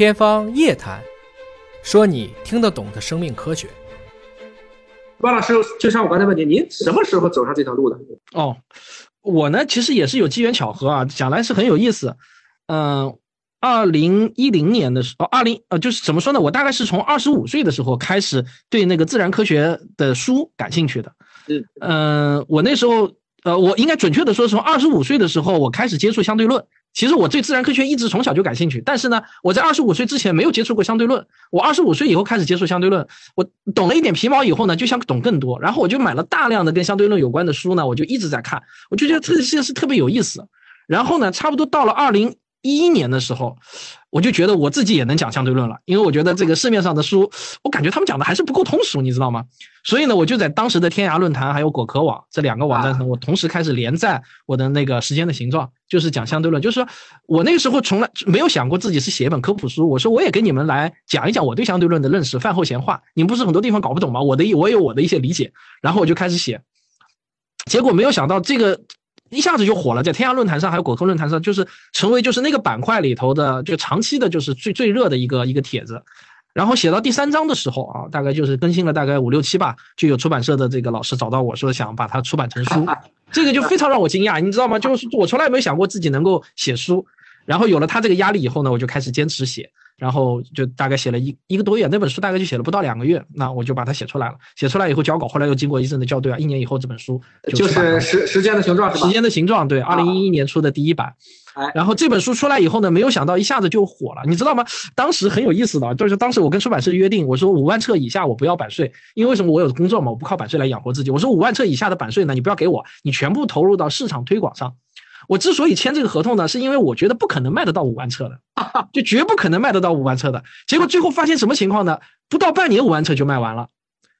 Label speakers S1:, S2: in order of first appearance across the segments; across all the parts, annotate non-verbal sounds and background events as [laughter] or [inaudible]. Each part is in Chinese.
S1: 天方夜谭，说你听得懂的生命科学。
S2: 万老师，就像我刚才问您，您什么时候走上这条路的？
S3: 哦，我呢，其实也是有机缘巧合啊，讲来是很有意思。嗯，二零一零年的时候，二零呃，就是怎么说呢？我大概是从二十五岁的时候开始对那个自然科学的书感兴趣的。
S2: 嗯
S3: 嗯，我那时候呃，我应该准确的说，从二十五岁的时候，我开始接触相对论。其实我对自然科学一直从小就感兴趣，但是呢，我在二十五岁之前没有接触过相对论。我二十五岁以后开始接触相对论，我懂了一点皮毛以后呢，就想懂更多，然后我就买了大量的跟相对论有关的书呢，我就一直在看，我就觉得这件事特别有意思。然后呢，差不多到了二零一一年的时候。我就觉得我自己也能讲相对论了，因为我觉得这个市面上的书，我感觉他们讲的还是不够通俗，你知道吗？所以呢，我就在当时的天涯论坛还有果壳网这两个网站上，我同时开始连载我的那个时间的形状，就是讲相对论。就是说我那个时候从来没有想过自己是写一本科普书，我说我也跟你们来讲一讲我对相对论的认识，饭后闲话。你们不是很多地方搞不懂吗？我的我有我的一些理解，然后我就开始写，结果没有想到这个。一下子就火了，在天涯论坛上还有果壳论坛上，就是成为就是那个板块里头的就长期的，就是最最热的一个一个帖子。然后写到第三章的时候啊，大概就是更新了大概五六七吧，就有出版社的这个老师找到我说想把它出版成书，[laughs] 这个就非常让我惊讶，你知道吗？就是我从来没有想过自己能够写书，然后有了他这个压力以后呢，我就开始坚持写。然后就大概写了一一个多月，那本书大概就写了不到两个月，那我就把它写出来了。写出来以后交稿，后来又经过一阵的校对啊，一年以后这本书
S2: 就是时时间的形状？
S3: 时间的形状，对，二零一一年出的第一版。然后这本书出来以后呢，没有想到一下子就火了，你知道吗？当时很有意思的，就是当时我跟出版社约定，我说五万册以下我不要版税，因为为什么？我有工作嘛，我不靠版税来养活自己。我说五万册以下的版税呢，你不要给我，你全部投入到市场推广上。我之所以签这个合同呢，是因为我觉得不可能卖得到五万册的，就绝不可能卖得到五万册的。结果最后发现什么情况呢？不到半年五万册就卖完了，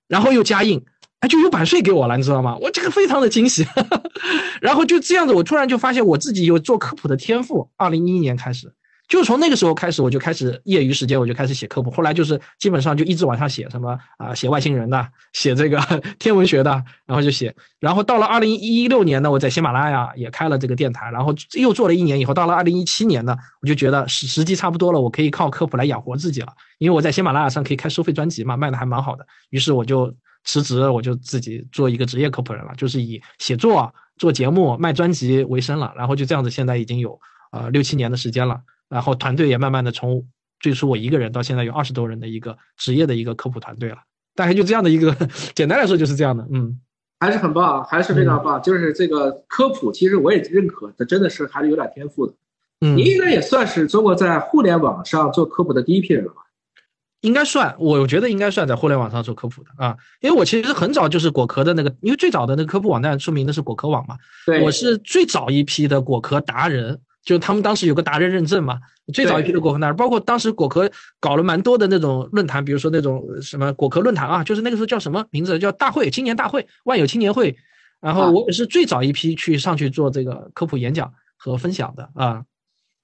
S3: 然后又加印，哎，就有版税给我了，你知道吗？我这个非常的惊喜。[laughs] 然后就这样子，我突然就发现我自己有做科普的天赋。二零一一年开始。就从那个时候开始，我就开始业余时间我就开始写科普，后来就是基本上就一直往上写，什么啊写外星人的，写这个 [laughs] 天文学的，然后就写，然后到了二零一六年呢，我在喜马拉雅也开了这个电台，然后又做了一年以后，到了二零一七年呢，我就觉得时时机差不多了，我可以靠科普来养活自己了，因为我在喜马拉雅上可以开收费专辑嘛，卖的还蛮好的，于是我就辞职，我就自己做一个职业科普人了，就是以写作、做节目、卖专辑为生了，然后就这样子，现在已经有呃六七年的时间了。然后团队也慢慢的从最初我一个人到现在有二十多人的一个职业的一个科普团队了，大概就这样的一个，[laughs] 简单来说就是这样的，嗯，
S2: 还是很棒，还是非常棒。就是这个科普，其实我也认可，这真的是还是有点天赋的。
S3: 嗯，
S2: 你应该也算是中国在互联网上做科普的第一批人了吧？
S3: 应该算，我觉得应该算在互联网上做科普的啊，因为我其实很早就是果壳的那个，因为最早的那个科普网站出名的是果壳网嘛，
S2: 对，
S3: 我是最早一批的果壳达人。就他们当时有个达人认证嘛，最早一批的果壳达人，包括当时果壳搞了蛮多的那种论坛，比如说那种什么果壳论坛啊，就是那个时候叫什么名字？叫大会青年大会、万有青年会。然后我也是最早一批去上去做这个科普演讲和分享的啊。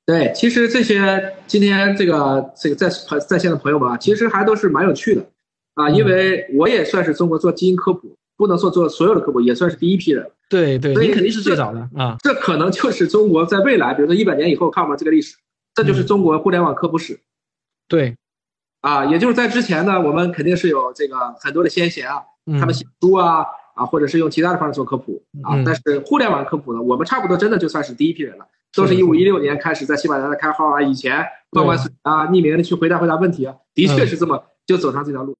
S2: 对，其实这些今天这个这个在在线的朋友们啊，其实还都是蛮有趣的啊，因为我也算是中国做基因科普，不能说做所有的科普，也算是第一批人。
S3: 对对，
S2: 你
S3: 肯定是最早的啊！
S2: 这可能就是中国在未来，比如说一百年以后看我们这个历史，这就是中国互联网科普史。
S3: 对，
S2: 啊，也就是在之前呢，我们肯定是有这个很多的先贤啊，他们写书啊，啊，或者是用其他的方式做科普啊。但是互联网科普呢，我们差不多真的就算是第一批人了，都是一五一六年开始在喜马拉雅开号啊，以前关关啊，匿名的去回答回答问题啊，的确是这么就走上这条路。